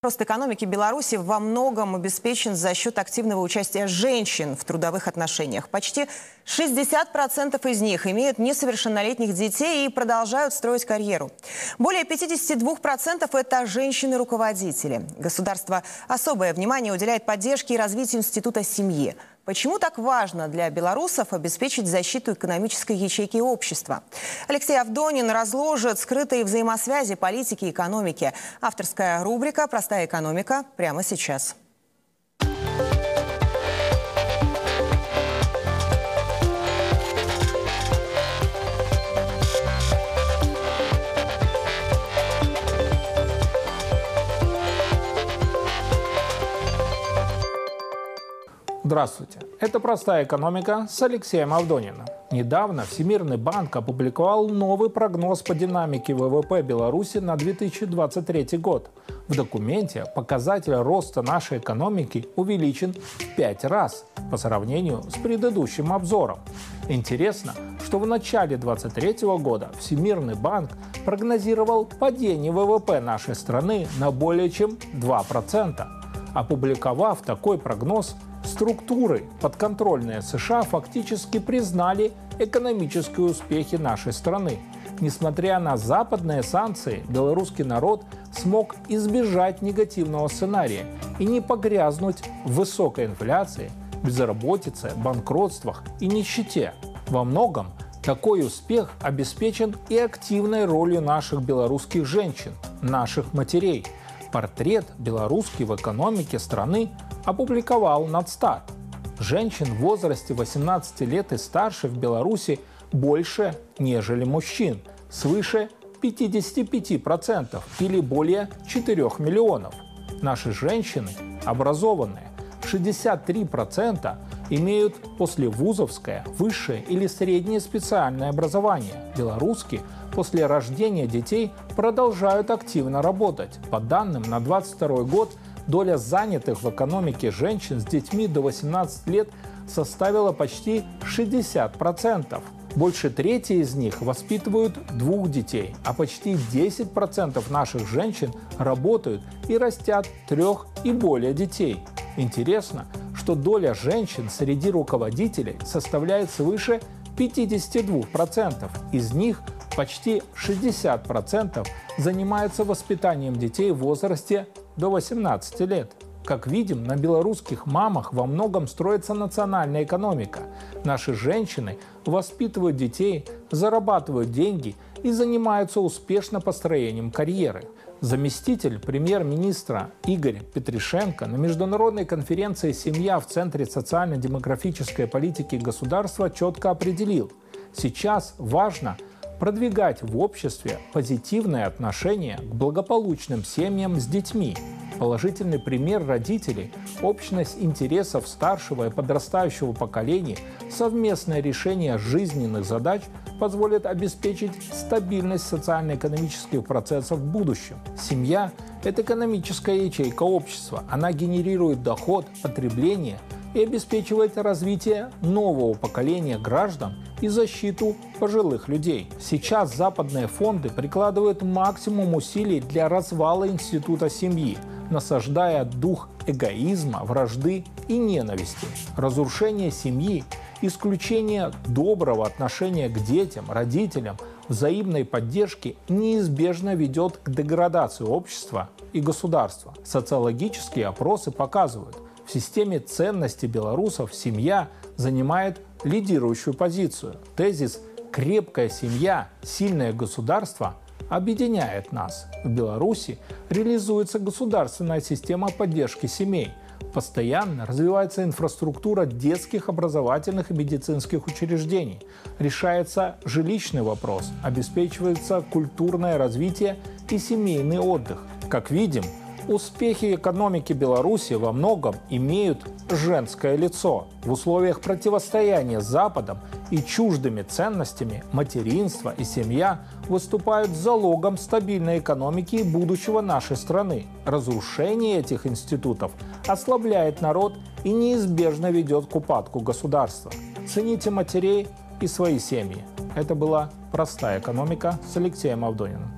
Рост экономики Беларуси во многом обеспечен за счет активного участия женщин в трудовых отношениях. Почти 60% из них имеют несовершеннолетних детей и продолжают строить карьеру. Более 52% это женщины-руководители. Государство особое внимание уделяет поддержке и развитию института семьи. Почему так важно для белорусов обеспечить защиту экономической ячейки общества? Алексей Авдонин разложит скрытые взаимосвязи политики и экономики. Авторская рубрика «Простая экономика» прямо сейчас. Здравствуйте. Это «Простая экономика» с Алексеем Авдониным. Недавно Всемирный банк опубликовал новый прогноз по динамике ВВП Беларуси на 2023 год. В документе показатель роста нашей экономики увеличен в пять раз по сравнению с предыдущим обзором. Интересно, что в начале 2023 года Всемирный банк прогнозировал падение ВВП нашей страны на более чем 2%. Опубликовав такой прогноз, структуры, подконтрольные США, фактически признали экономические успехи нашей страны. Несмотря на западные санкции, белорусский народ смог избежать негативного сценария и не погрязнуть в высокой инфляции, безработице, банкротствах и нищете. Во многом такой успех обеспечен и активной ролью наших белорусских женщин, наших матерей. Портрет белорусский в экономике страны опубликовал Надстат. Женщин в возрасте 18 лет и старше в Беларуси больше, нежели мужчин, свыше 55% или более 4 миллионов. Наши женщины образованные. 63% имеют послевузовское, высшее или среднее специальное образование. Белорусские после рождения детей продолжают активно работать. По данным на 22 год – доля занятых в экономике женщин с детьми до 18 лет составила почти 60%. Больше трети из них воспитывают двух детей, а почти 10% наших женщин работают и растят трех и более детей. Интересно, что доля женщин среди руководителей составляет свыше 52%. Из них почти 60% занимаются воспитанием детей в возрасте до 18 лет. Как видим, на белорусских мамах во многом строится национальная экономика. Наши женщины воспитывают детей, зарабатывают деньги и занимаются успешно построением карьеры. Заместитель премьер-министра Игорь Петришенко на международной конференции «Семья в Центре социально-демографической политики государства» четко определил, сейчас важно – продвигать в обществе позитивное отношение к благополучным семьям с детьми. Положительный пример родителей, общность интересов старшего и подрастающего поколения, совместное решение жизненных задач позволит обеспечить стабильность социально-экономических процессов в будущем. Семья – это экономическая ячейка общества. Она генерирует доход, потребление – и обеспечивает развитие нового поколения граждан и защиту пожилых людей. Сейчас западные фонды прикладывают максимум усилий для развала института семьи, насаждая дух эгоизма, вражды и ненависти. Разрушение семьи, исключение доброго отношения к детям, родителям, взаимной поддержки неизбежно ведет к деградации общества и государства. Социологические опросы показывают, в системе ценностей белорусов семья занимает лидирующую позицию. Тезис «крепкая семья, сильное государство» объединяет нас. В Беларуси реализуется государственная система поддержки семей. Постоянно развивается инфраструктура детских, образовательных и медицинских учреждений. Решается жилищный вопрос, обеспечивается культурное развитие и семейный отдых. Как видим, Успехи экономики Беларуси во многом имеют женское лицо. В условиях противостояния с Западом и чуждыми ценностями материнство и семья выступают залогом стабильной экономики и будущего нашей страны. Разрушение этих институтов ослабляет народ и неизбежно ведет к упадку государства. Цените матерей и свои семьи. Это была «Простая экономика» с Алексеем Авдониным.